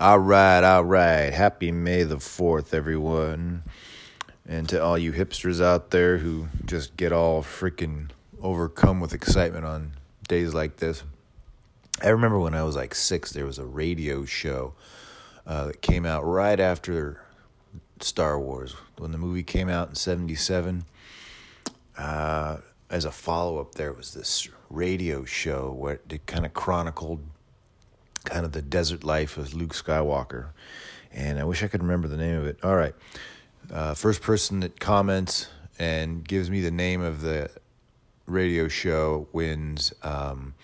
All right, all right. Happy May the 4th, everyone. And to all you hipsters out there who just get all freaking overcome with excitement on days like this. I remember when I was like six, there was a radio show uh, that came out right after Star Wars. When the movie came out in 77, uh, as a follow up, there was this radio show where it kind of chronicled kind of the desert life of Luke Skywalker. And I wish I could remember the name of it. All right. Uh, first person that comments and gives me the name of the radio show wins um,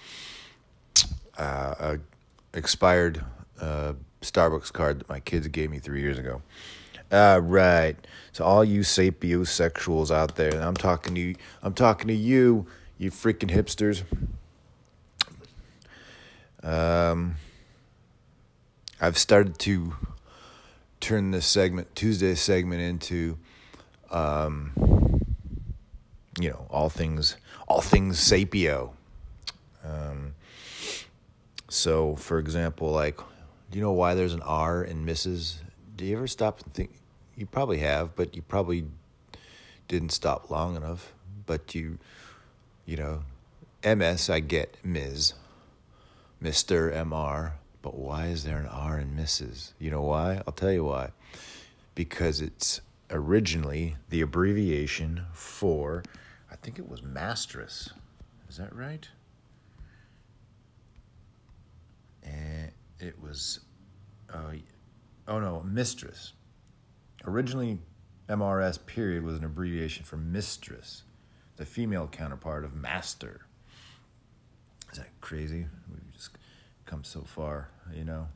uh, a expired uh, Starbucks card that my kids gave me three years ago. All right. So all you sapiosexuals out there, I'm talking to you. I'm talking to you, you freaking hipsters. Um, I've started to turn this segment, Tuesday segment, into, um, you know, all things, all things sapio. Um, so, for example, like, do you know why there's an R in Mrs.? Do you ever stop and think? You probably have, but you probably didn't stop long enough. But you, you know, MS, I get Ms. Mr. MR. But why is there an R in Mrs.? You know why? I'll tell you why. Because it's originally the abbreviation for, I think it was Mastress. Is that right? And it was, uh, oh no, Mistress. Originally, MRS period was an abbreviation for Mistress, the female counterpart of Master. Is that crazy? We come so far, you know.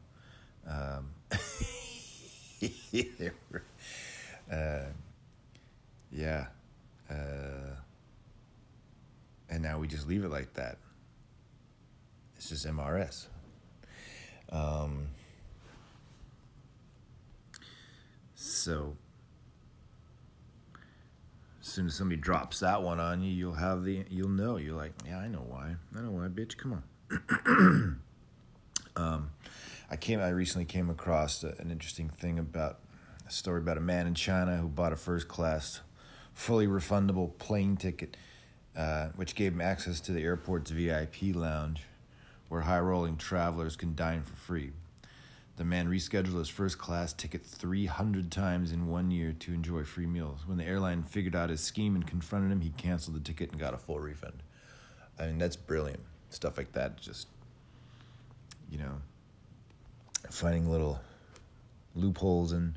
Um, uh, yeah. Uh, and now we just leave it like that. It's just MRS. Um, so, as soon as somebody drops that one on you, you'll have the, you'll know. You're like, yeah, I know why. I know why, bitch. Come on. Um, I came. I recently came across an interesting thing about a story about a man in China who bought a first class, fully refundable plane ticket, uh, which gave him access to the airport's VIP lounge, where high rolling travelers can dine for free. The man rescheduled his first class ticket 300 times in one year to enjoy free meals. When the airline figured out his scheme and confronted him, he canceled the ticket and got a full refund. I mean, that's brilliant. Stuff like that just you know, finding little loopholes and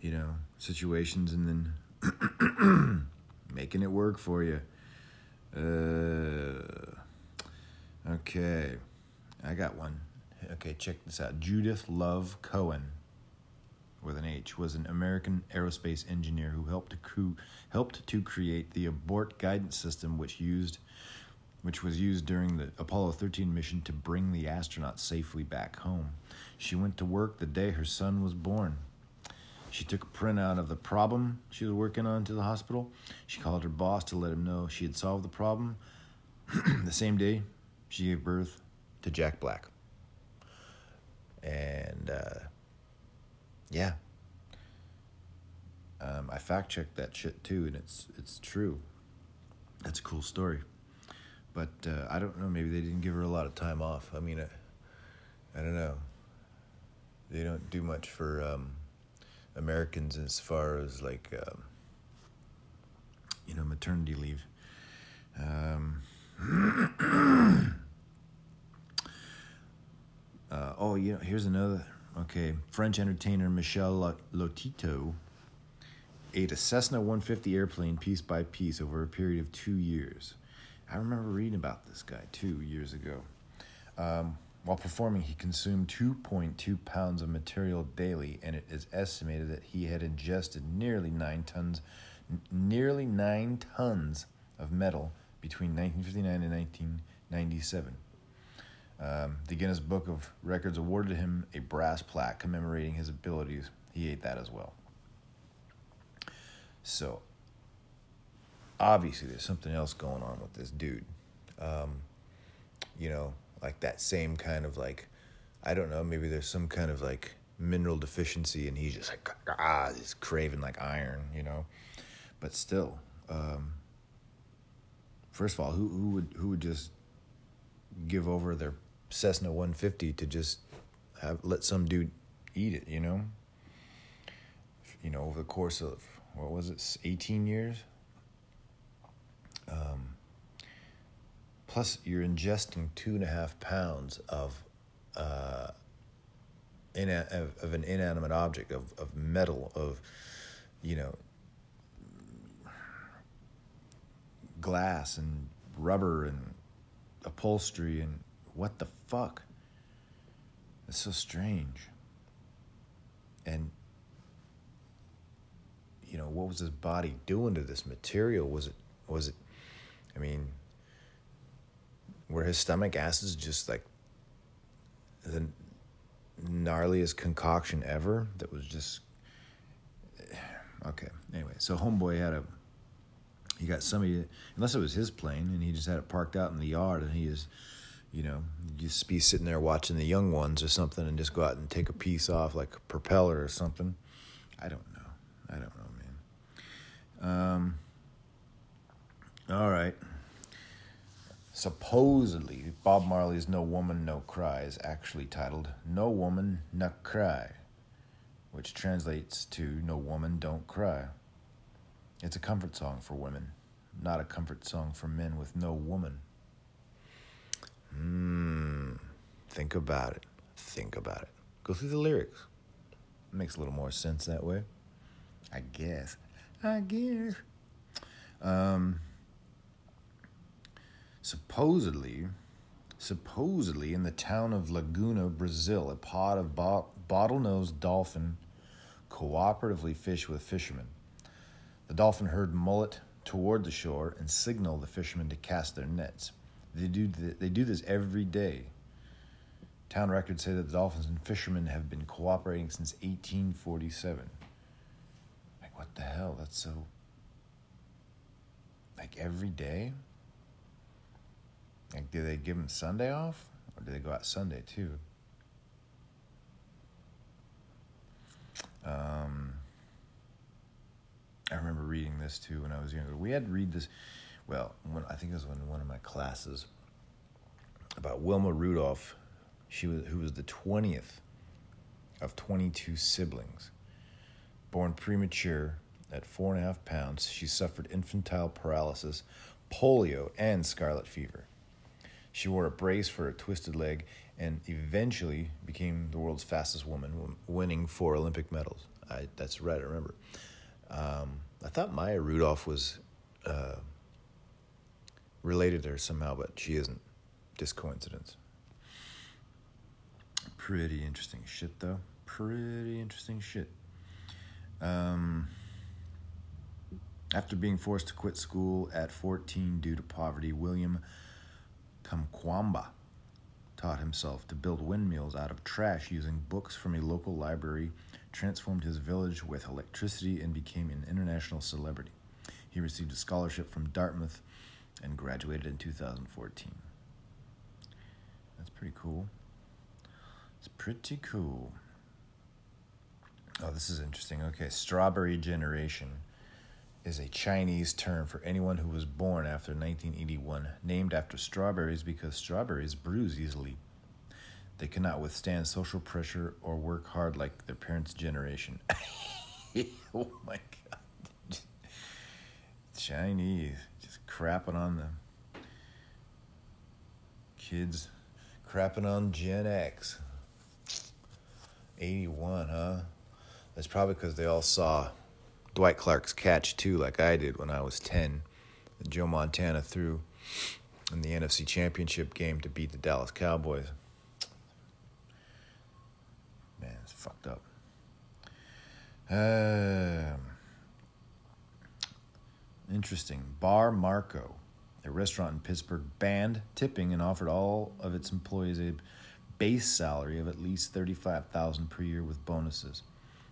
you know, situations and then making it work for you. Uh, okay, I got one. Okay, check this out. Judith Love Cohen, with an H, was an American aerospace engineer who helped to crew, helped to create the abort guidance system, which used which was used during the Apollo 13 mission to bring the astronauts safely back home. She went to work the day her son was born. She took a printout of the problem she was working on to the hospital. She called her boss to let him know she had solved the problem. the same day, she gave birth to Jack Black. And uh, yeah, um, I fact checked that shit too, and it's it's true. That's a cool story but uh, I don't know. Maybe they didn't give her a lot of time off. I mean, I, I don't know. They don't do much for um, Americans as far as like um, you know maternity leave. Um, uh, oh, you know, here's another. Okay, French entertainer Michel Lotito ate a Cessna 150 airplane piece by piece over a period of two years. I remember reading about this guy two years ago. Um, while performing, he consumed 2.2 pounds of material daily, and it is estimated that he had ingested nearly nine tons, n- nearly nine tons of metal between 1959 and 1997. Um, the Guinness Book of Records awarded him a brass plaque commemorating his abilities. He ate that as well. So obviously there's something else going on with this dude. Um, you know, like that same kind of like I don't know, maybe there's some kind of like mineral deficiency and he's just like, ah, he's craving like iron, you know? But still, um, first of all, who, who would, who would just give over their Cessna 150 to just have, let some dude eat it, you know? You know, over the course of, what was it, 18 years? Um, plus, you're ingesting two and a half pounds of, uh, in a, of, of an inanimate object, of, of metal, of, you know, glass and rubber and upholstery and what the fuck? It's so strange. And you know, what was his body doing to this material? Was it was it I mean were his stomach acids just like the gnarliest concoction ever that was just okay. Anyway, so homeboy had a he got somebody unless it was his plane and he just had it parked out in the yard and he is you know just be sitting there watching the young ones or something and just go out and take a piece off like a propeller or something i don't know i don't know man um all right supposedly bob marley's no woman no cry is actually titled no woman no cry which translates to no woman don't cry it's a comfort song for women, not a comfort song for men with no woman. Hmm. Think about it. Think about it. Go through the lyrics. It makes a little more sense that way. I guess. I guess. Um, supposedly, supposedly in the town of Laguna, Brazil, a pod of bo- bottlenose dolphin cooperatively fish with fishermen. The dolphin herd mullet toward the shore and signal the fishermen to cast their nets. They do, th- they do this every day. Town records say that the dolphins and fishermen have been cooperating since 1847. Like, what the hell? That's so. Like, every day? Like, do they give them Sunday off? Or do they go out Sunday too? Um, I remember reading this too when I was younger. We had to read this, well, when, I think it was in one of my classes about Wilma Rudolph. She was who was the twentieth of twenty-two siblings. Born premature at four and a half pounds, she suffered infantile paralysis, polio, and scarlet fever. She wore a brace for a twisted leg and eventually became the world's fastest woman, winning four Olympic medals. I, that's right, I remember. Um, I thought Maya Rudolph was uh, related to her somehow, but she isn't. Just coincidence. Pretty interesting shit, though. Pretty interesting shit. Um, after being forced to quit school at 14 due to poverty, William Kamkwamba taught himself to build windmills out of trash using books from a local library transformed his village with electricity, and became an international celebrity. He received a scholarship from Dartmouth and graduated in 2014. That's pretty cool. It's pretty cool. Oh, this is interesting. Okay, strawberry generation is a Chinese term for anyone who was born after 1981, named after strawberries because strawberries bruise easily. They cannot withstand social pressure or work hard like their parents' generation. oh my God. Chinese, just crapping on them. Kids crapping on Gen X. 81, huh? That's probably because they all saw Dwight Clark's catch, too, like I did when I was 10. Joe Montana threw in the NFC Championship game to beat the Dallas Cowboys. Man, it's fucked up. Um, interesting. Bar Marco, a restaurant in Pittsburgh, banned tipping and offered all of its employees a base salary of at least thirty-five thousand per year with bonuses,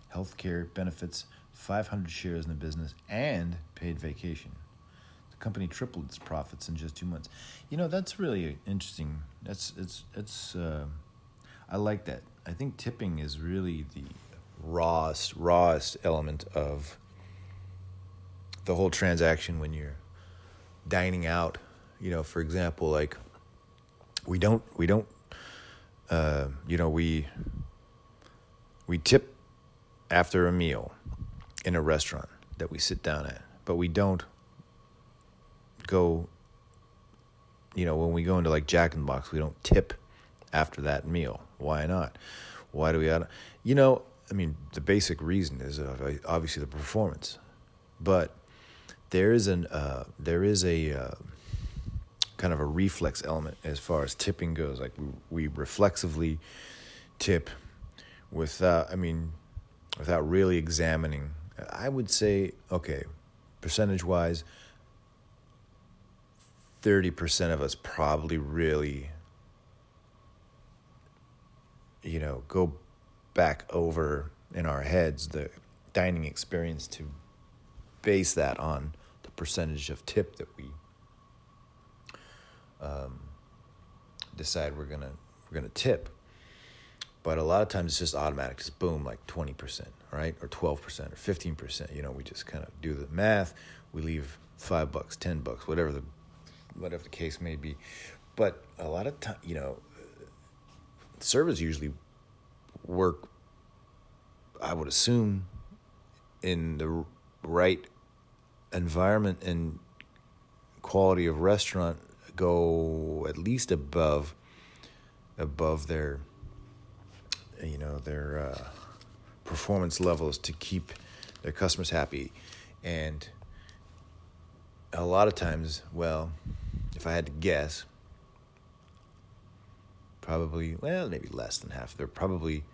health care benefits, five hundred shares in the business, and paid vacation. The company tripled its profits in just two months. You know that's really interesting. That's it's it's. Uh, I like that. I think tipping is really the rawest, rawest element of the whole transaction when you're dining out. You know, for example, like we don't, we don't, uh, you know, we we tip after a meal in a restaurant that we sit down at, but we don't go. You know, when we go into like Jack in the Box, we don't tip after that meal. Why not? Why do we? You know, I mean, the basic reason is uh, obviously the performance, but there is an uh, there is a uh, kind of a reflex element as far as tipping goes. Like we, we reflexively tip without. I mean, without really examining. I would say okay, percentage wise, thirty percent of us probably really you know, go back over in our heads the dining experience to base that on the percentage of tip that we um, decide we're gonna we're gonna tip. But a lot of times it's just automatic, just boom, like twenty percent, right, or twelve percent, or fifteen percent. You know, we just kind of do the math. We leave five bucks, ten bucks, whatever the whatever the case may be. But a lot of time, you know, servers usually work, I would assume, in the right environment and quality of restaurant go at least above above their you know their uh, performance levels to keep their customers happy and a lot of times well if i had to guess probably, well, maybe less than half. They're probably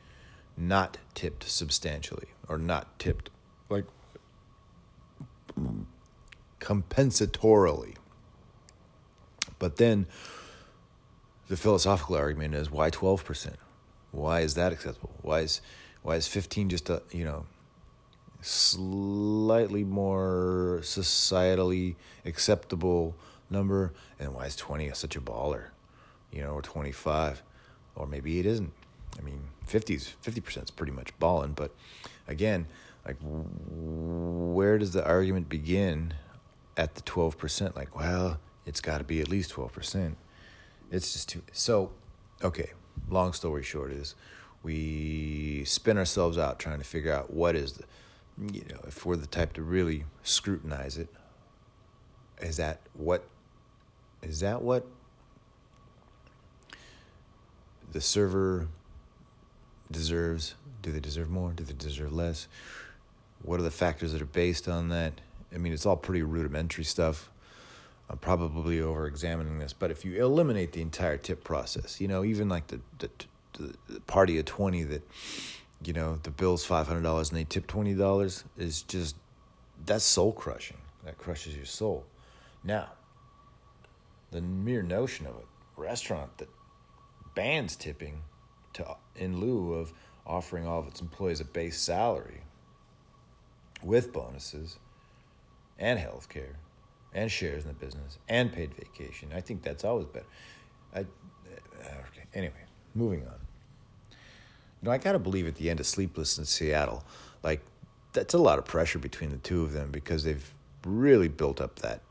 not tipped substantially or not tipped like compensatorily. But then the philosophical argument is why 12%? Why is that acceptable? Why is why is 15 just a, you know, slightly more societally acceptable number and why is 20 such a baller? you know, or 25, or maybe it isn't. I mean, 50s, 50% is pretty much balling, but again, like, where does the argument begin at the 12%? Like, well, it's got to be at least 12%. It's just too. So, okay, long story short is we spin ourselves out trying to figure out what is the, you know, if we're the type to really scrutinize it, is that what, is that what the server deserves. Do they deserve more? Do they deserve less? What are the factors that are based on that? I mean, it's all pretty rudimentary stuff. I'm probably over examining this, but if you eliminate the entire tip process, you know, even like the, the, the party of 20 that, you know, the bill's $500 and they tip $20 is just, that's soul crushing. That crushes your soul. Now, the mere notion of a restaurant that bans tipping to in lieu of offering all of its employees a base salary with bonuses and health care and shares in the business and paid vacation. I think that's always better. I, uh, okay. Anyway, moving on. You know, I gotta believe at the end of Sleepless in Seattle, like that's a lot of pressure between the two of them because they've really built up that,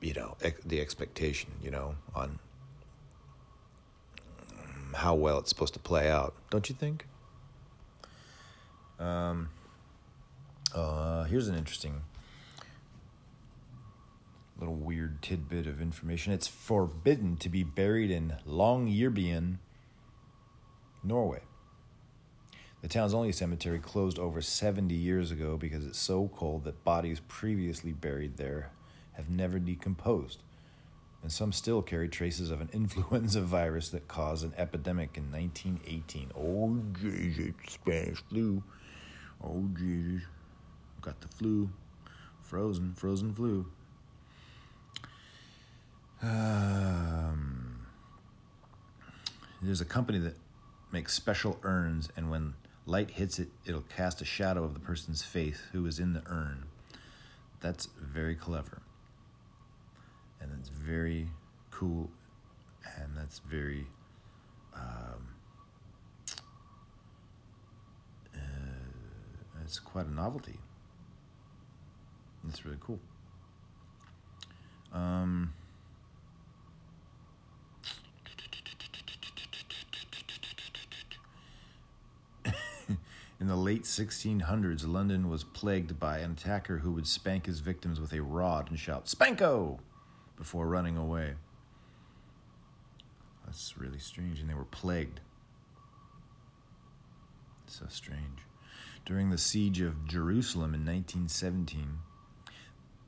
you know, ex- the expectation, you know, on how well it's supposed to play out, don't you think? Um, uh, here's an interesting little weird tidbit of information. It's forbidden to be buried in Longyearbyen, Norway. The town's only cemetery closed over 70 years ago because it's so cold that bodies previously buried there have never decomposed and some still carry traces of an influenza virus that caused an epidemic in 1918. Oh, Jesus, Spanish flu. Oh, Jesus. Got the flu. Frozen, frozen flu. Um, there's a company that makes special urns, and when light hits it, it'll cast a shadow of the person's face who is in the urn. That's very clever. And that's very cool. And that's very. Um, uh, it's quite a novelty. It's really cool. Um, late 1600s, London was plagued by an attacker who would spank his victims with a rod and shout, Spanko! before running away. That's really strange. And they were plagued. So strange. During the siege of Jerusalem in 1917,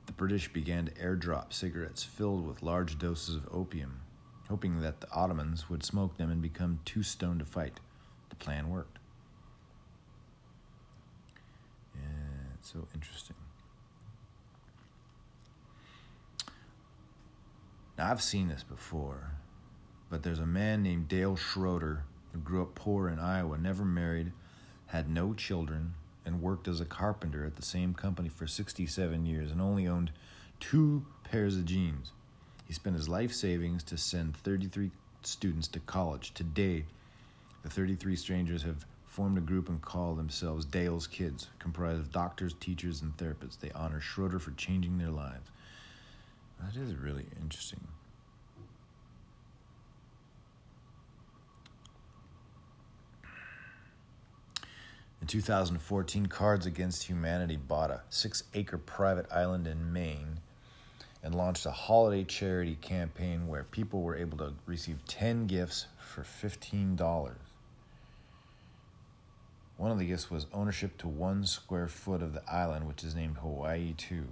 the British began to airdrop cigarettes filled with large doses of opium, hoping that the Ottomans would smoke them and become too stoned to fight. The plan worked. So interesting. Now, I've seen this before, but there's a man named Dale Schroeder who grew up poor in Iowa, never married, had no children, and worked as a carpenter at the same company for 67 years and only owned two pairs of jeans. He spent his life savings to send 33 students to college. Today, the 33 strangers have formed a group and call themselves Dale's Kids, comprised of doctors, teachers, and therapists. They honor Schroeder for changing their lives. That is really interesting. In 2014, Cards Against Humanity bought a six acre private island in Maine and launched a holiday charity campaign where people were able to receive 10 gifts for $15. One of the gifts was ownership to one square foot of the island, which is named Hawaii 2.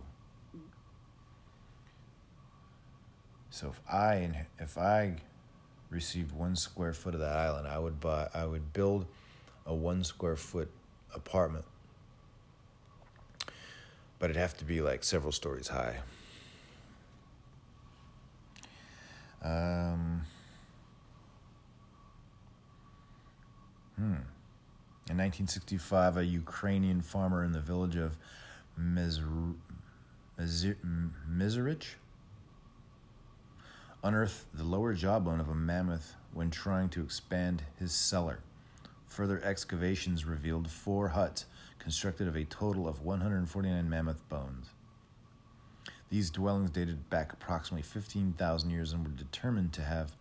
So if I if I received one square foot of that island, I would buy I would build a one square foot apartment. But it'd have to be like several stories high. Um, hmm. In 1965, a Ukrainian farmer in the village of Mizr- Mizrich unearthed the lower jawbone of a mammoth when trying to expand his cellar. Further excavations revealed four huts constructed of a total of 149 mammoth bones. These dwellings dated back approximately 15,000 years and were determined to have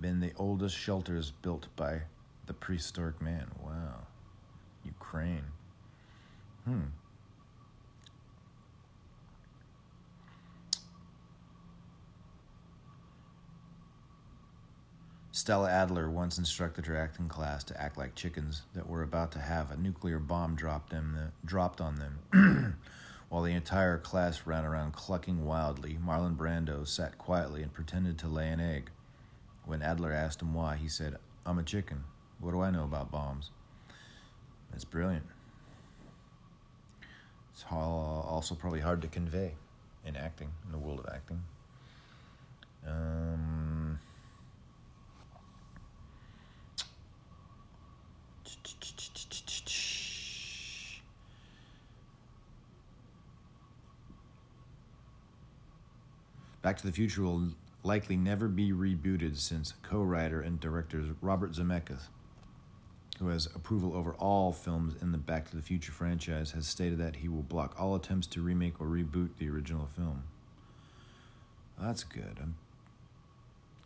been the oldest shelters built by the prehistoric man. Wow. Ukraine. Hmm. Stella Adler once instructed her acting class to act like chickens that were about to have a nuclear bomb dropped, them, dropped on them. While the entire class ran around clucking wildly, Marlon Brando sat quietly and pretended to lay an egg. When Adler asked him why, he said, I'm a chicken. What do I know about bombs? It's brilliant. It's also probably hard to convey in acting, in the world of acting. Um, Back to the Future will likely never be rebooted since co writer and director Robert Zemeckis who has approval over all films in the Back to the Future franchise, has stated that he will block all attempts to remake or reboot the original film. Well, that's good. I'm,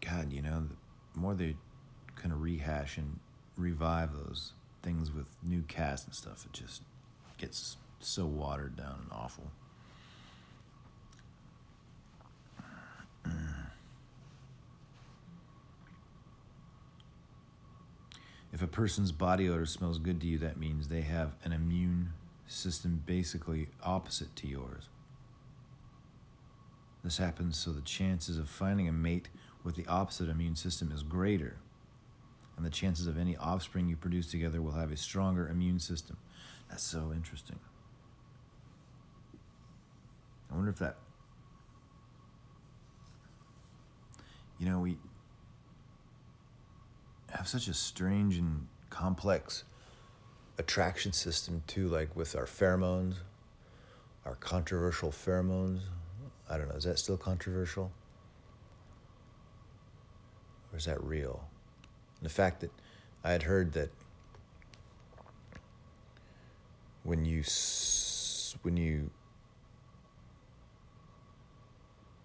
God, you know, the more they kind of rehash and revive those things with new cast and stuff, it just gets so watered down and awful. If a person's body odor smells good to you, that means they have an immune system basically opposite to yours. This happens so the chances of finding a mate with the opposite immune system is greater, and the chances of any offspring you produce together will have a stronger immune system. That's so interesting. I wonder if that. You know, we have such a strange and complex attraction system too, like with our pheromones, our controversial pheromones. I don't know, is that still controversial? Or is that real? And the fact that I had heard that when you when you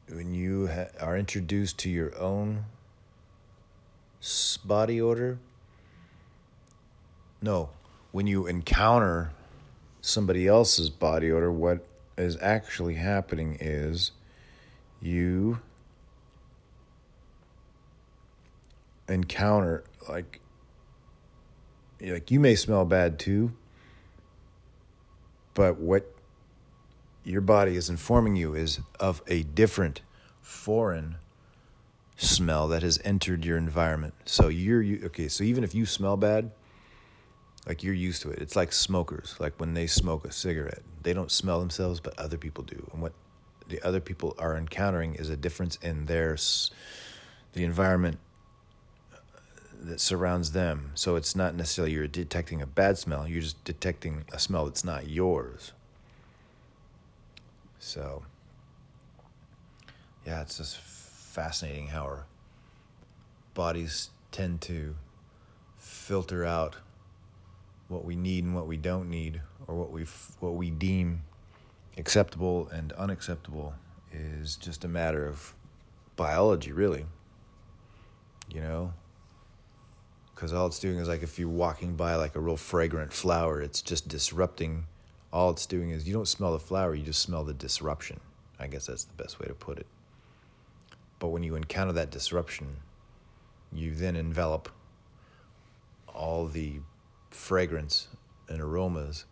when you ha- are introduced to your own body odor no. When you encounter somebody else's body odor what is actually happening is you encounter like like you may smell bad too but what your body is informing you is of a different foreign smell that has entered your environment so you're you, okay so even if you smell bad like you're used to it it's like smokers like when they smoke a cigarette they don't smell themselves but other people do and what the other people are encountering is a difference in their the environment uh, that surrounds them. So it's not necessarily you're detecting a bad smell, you're just detecting a smell that's not yours. So, yeah, it's just fascinating how our bodies tend to filter out what we need and what we don't need, or what we what we deem acceptable and unacceptable, is just a matter of biology, really. You know, because all it's doing is like if you're walking by like a real fragrant flower, it's just disrupting. All it's doing is you don't smell the flower, you just smell the disruption. I guess that's the best way to put it. But when you encounter that disruption, you then envelop all the fragrance and aromas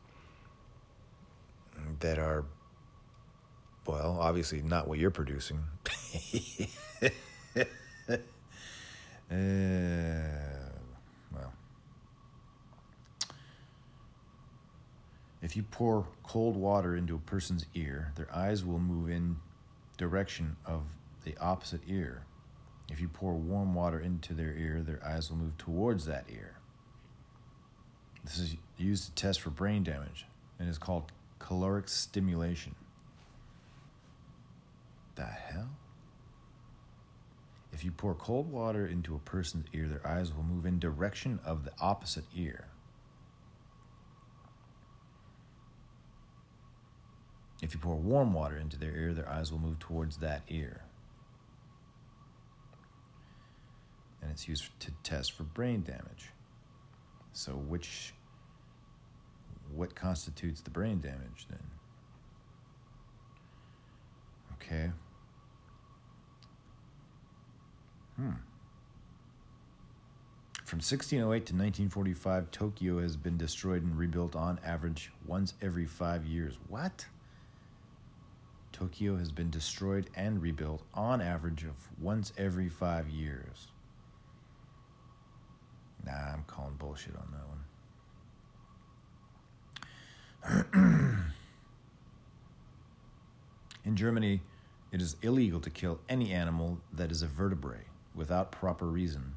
that are, well, obviously not what you're producing. uh, well, if you pour cold water into a person's ear, their eyes will move in direction of the opposite ear. If you pour warm water into their ear, their eyes will move towards that ear. This is used to test for brain damage and is called caloric stimulation. The hell? If you pour cold water into a person's ear, their eyes will move in direction of the opposite ear. If you pour warm water into their ear, their eyes will move towards that ear. And it's used to test for brain damage. So which what constitutes the brain damage then? Okay. Hmm. From 1608 to 1945, Tokyo has been destroyed and rebuilt on average once every five years. What? Tokyo has been destroyed and rebuilt on average of once every five years. Nah, I'm calling bullshit on that one. In Germany, it is illegal to kill any animal that is a vertebrate without proper reason,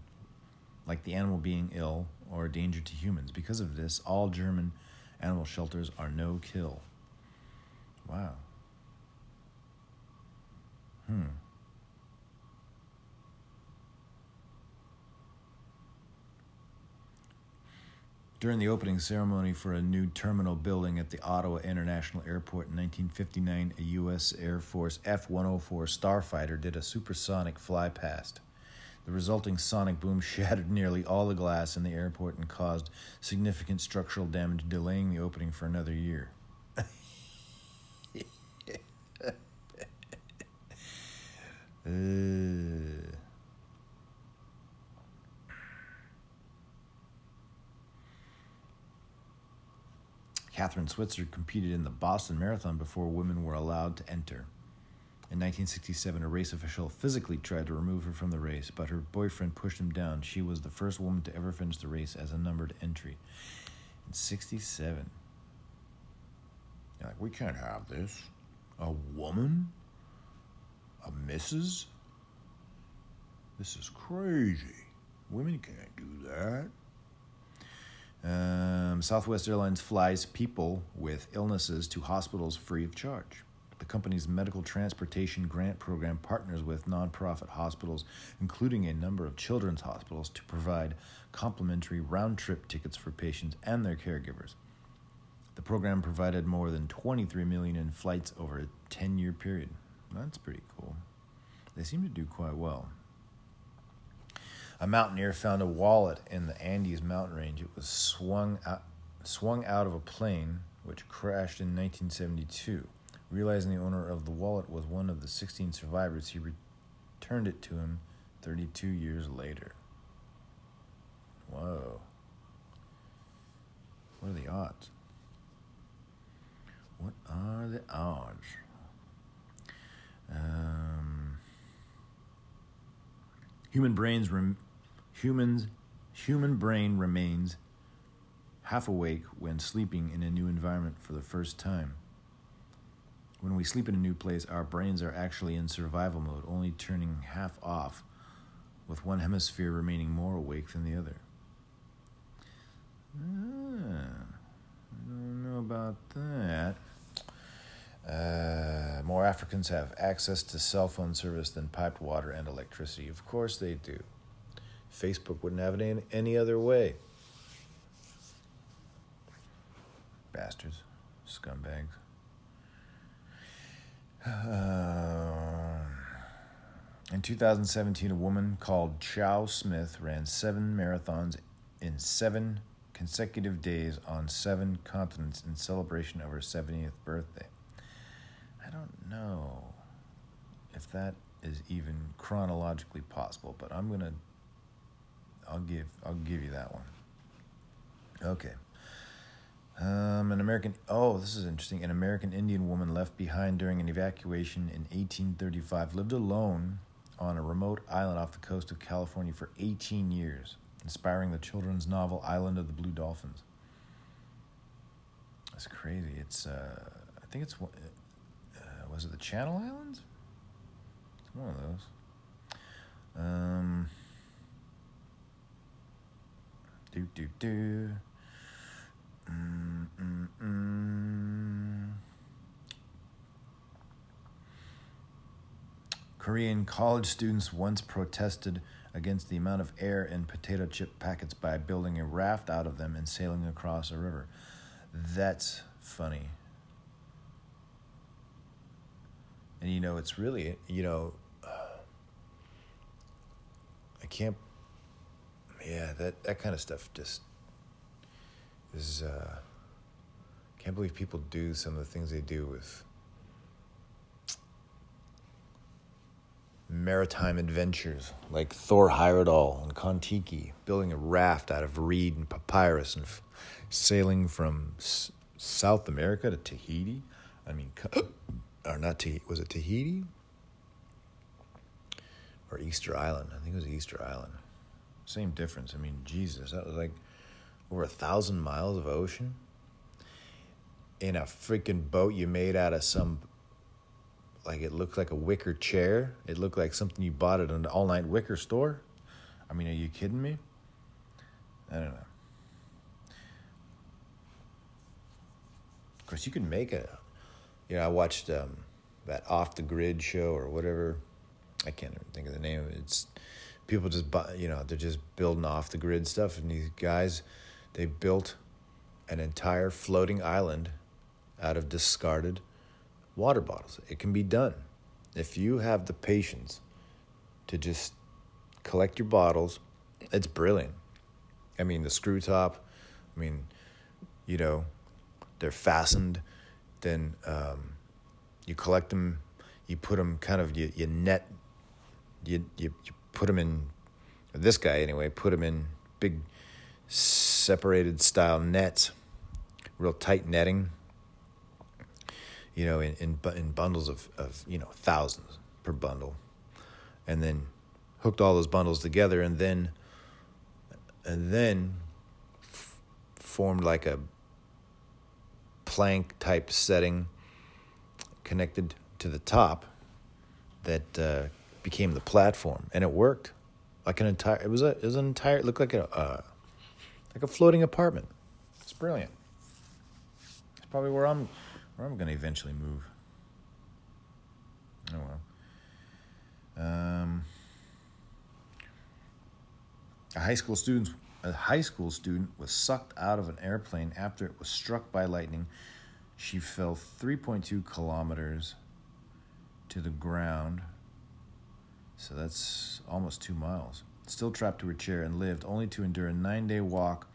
like the animal being ill or a danger to humans. Because of this, all German animal shelters are no kill. Wow. Hmm. During the opening ceremony for a new terminal building at the Ottawa International Airport in 1959, a U.S. Air Force F 104 Starfighter did a supersonic fly past. The resulting sonic boom shattered nearly all the glass in the airport and caused significant structural damage, delaying the opening for another year. uh. Kathrine Switzer competed in the Boston Marathon before women were allowed to enter. In 1967, a race official physically tried to remove her from the race, but her boyfriend pushed him down. She was the first woman to ever finish the race as a numbered entry. In 67. You're like, we can't have this. A woman? A missus? This is crazy. Women can't do that. Uh, Um, Southwest Airlines flies people with illnesses to hospitals free of charge. The company's medical transportation grant program partners with nonprofit hospitals, including a number of children's hospitals, to provide complimentary round trip tickets for patients and their caregivers. The program provided more than 23 million in flights over a 10 year period. That's pretty cool. They seem to do quite well. A mountaineer found a wallet in the Andes mountain range. It was swung out, swung out of a plane which crashed in 1972. Realizing the owner of the wallet was one of the 16 survivors, he returned it to him 32 years later. Whoa. What are the odds? What are the odds? Um, human brains rem- humans human brain remains half awake when sleeping in a new environment for the first time. When we sleep in a new place, our brains are actually in survival mode, only turning half off, with one hemisphere remaining more awake than the other. Ah, I don't know about that. Uh, more Africans have access to cell phone service than piped water and electricity. Of course they do. Facebook wouldn't have it any, any other way. Bastards. Scumbags. Uh, in 2017, a woman called Chau Smith ran seven marathons in seven consecutive days on seven continents in celebration of her 70th birthday. I don't know if that is even chronologically possible, but I'm gonna. I'll give. I'll give you that one. Okay. Um, an American. Oh, this is interesting. An American Indian woman left behind during an evacuation in 1835 lived alone on a remote island off the coast of California for 18 years, inspiring the children's novel Island of the Blue Dolphins. That's crazy. It's. Uh, I think it's. Uh, was it the Channel Islands? One of those. Um. Do do do. Korean college students once protested against the amount of air in potato chip packets by building a raft out of them and sailing across a river. That's funny. And you know, it's really, you know, I can't, yeah, that, that kind of stuff just is, uh, can't believe people do some of the things they do with maritime adventures like Thor Heyerdahl and Kon-Tiki, building a raft out of reed and papyrus and f- sailing from S- South America to Tahiti. I mean, or not Tahiti, was it Tahiti? Or Easter Island? I think it was Easter Island. Same difference. I mean, Jesus, that was like over a thousand miles of ocean in a freaking boat you made out of some like it looked like a wicker chair. It looked like something you bought at an all night wicker store. I mean, are you kidding me? I don't know. Of course, you can make a. You know, I watched um, that off the grid show or whatever. I can't even think of the name of it. It's people just buy, you know, they're just building off the grid stuff, and these guys, they built an entire floating island out of discarded water bottles. It can be done. If you have the patience to just collect your bottles, it's brilliant. I mean, the screw top, I mean, you know, they're fastened. Then um, you collect them, you put them kind of, you, you net, you, you, you put them in, this guy anyway, put them in big separated style nets, real tight netting you know, in, in, in bundles of, of, you know, thousands per bundle. And then hooked all those bundles together and then, and then f- formed like a plank type setting connected to the top that uh, became the platform. And it worked like an entire, it was a, it was an entire, it looked like a, uh, like a floating apartment. It's brilliant. It's probably where I'm, where I'm going to eventually move. Oh well. Um, a high school student a high school student was sucked out of an airplane after it was struck by lightning. She fell 3.2 kilometers to the ground. So that's almost two miles. Still trapped to her chair and lived only to endure a nine day walk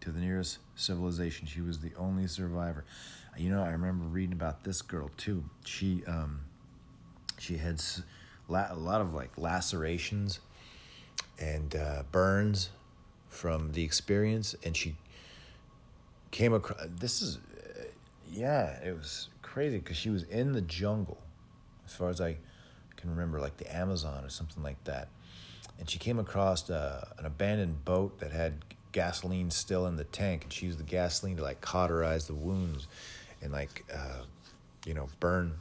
to the nearest civilization. She was the only survivor. You know, I remember reading about this girl too. She um, she had a lot of like lacerations and uh, burns from the experience, and she came across. This is, uh, yeah, it was crazy because she was in the jungle, as far as I can remember, like the Amazon or something like that, and she came across uh, an abandoned boat that had gasoline still in the tank, and she used the gasoline to like cauterize the wounds, and like, uh, you know, burn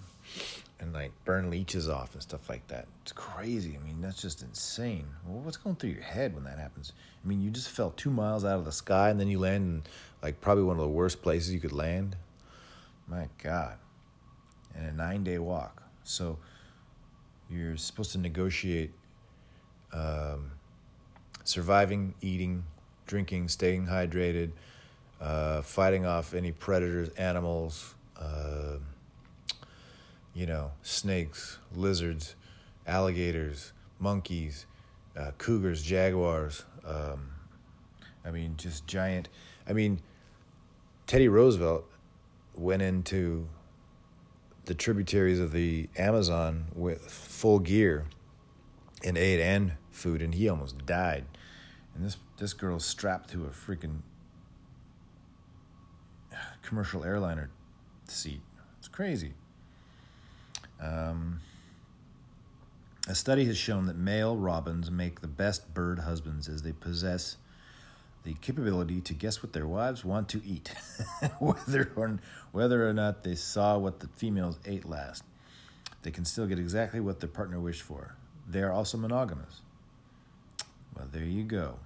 and like burn leeches off and stuff like that. It's crazy. I mean, that's just insane. Well, what's going through your head when that happens? I mean, you just fell two miles out of the sky and then you land in like probably one of the worst places you could land. My God. And a nine day walk. So you're supposed to negotiate um, surviving, eating, drinking, staying hydrated, uh, fighting off any predators, animals. Uh, you know, snakes, lizards, alligators, monkeys, uh, cougars, jaguars. Um, I mean, just giant. I mean, Teddy Roosevelt went into the tributaries of the Amazon with full gear and ate and food, and he almost died. And this this girl's strapped to a freaking commercial airliner seat. It's crazy. Um, a study has shown that male robins make the best bird husbands as they possess the capability to guess what their wives want to eat, whether, or, whether or not they saw what the females ate last. They can still get exactly what their partner wished for. They are also monogamous. Well, there you go.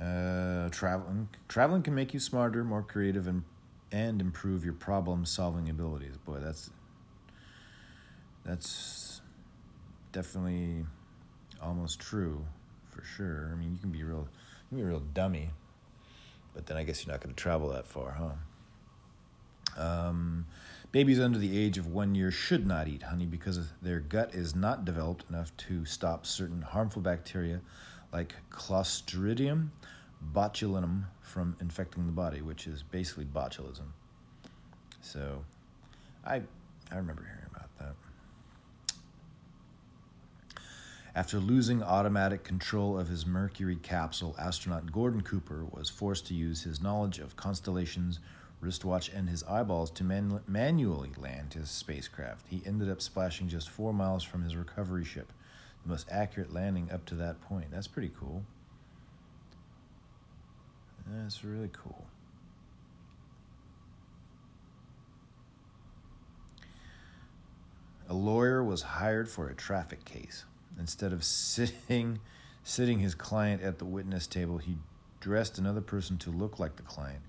Uh, traveling traveling can make you smarter, more creative, and and improve your problem solving abilities. Boy, that's that's definitely almost true for sure. I mean, you can be real you can be a real dummy, but then I guess you're not going to travel that far, huh? Um, babies under the age of one year should not eat honey because their gut is not developed enough to stop certain harmful bacteria like Clostridium botulinum from infecting the body, which is basically botulism. So, I I remember hearing about that. After losing automatic control of his Mercury capsule, astronaut Gordon Cooper was forced to use his knowledge of constellations, wristwatch, and his eyeballs to man- manually land his spacecraft. He ended up splashing just four miles from his recovery ship, the most accurate landing up to that point. That's pretty cool. That's really cool. A lawyer was hired for a traffic case. Instead of sitting sitting his client at the witness table, he dressed another person to look like the client.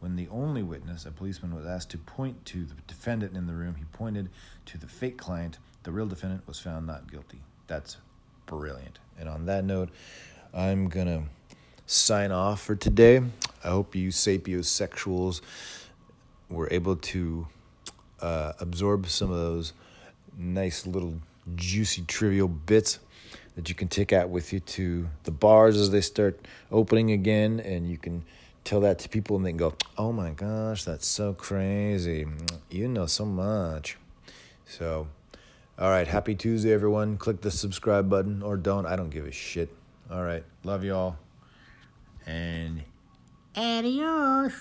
When the only witness, a policeman, was asked to point to the defendant in the room, he pointed to the fake client. The real defendant was found not guilty. That's brilliant. And on that note, I'm going to sign off for today. I hope you sapiosexuals were able to uh, absorb some of those nice little juicy trivial bits that you can take out with you to the bars as they start opening again and you can tell that to people and they can go, oh my gosh, that's so crazy. You know so much. So, all right, happy Tuesday, everyone. Click the subscribe button or don't. I don't give a shit. All right, love y'all. And adios.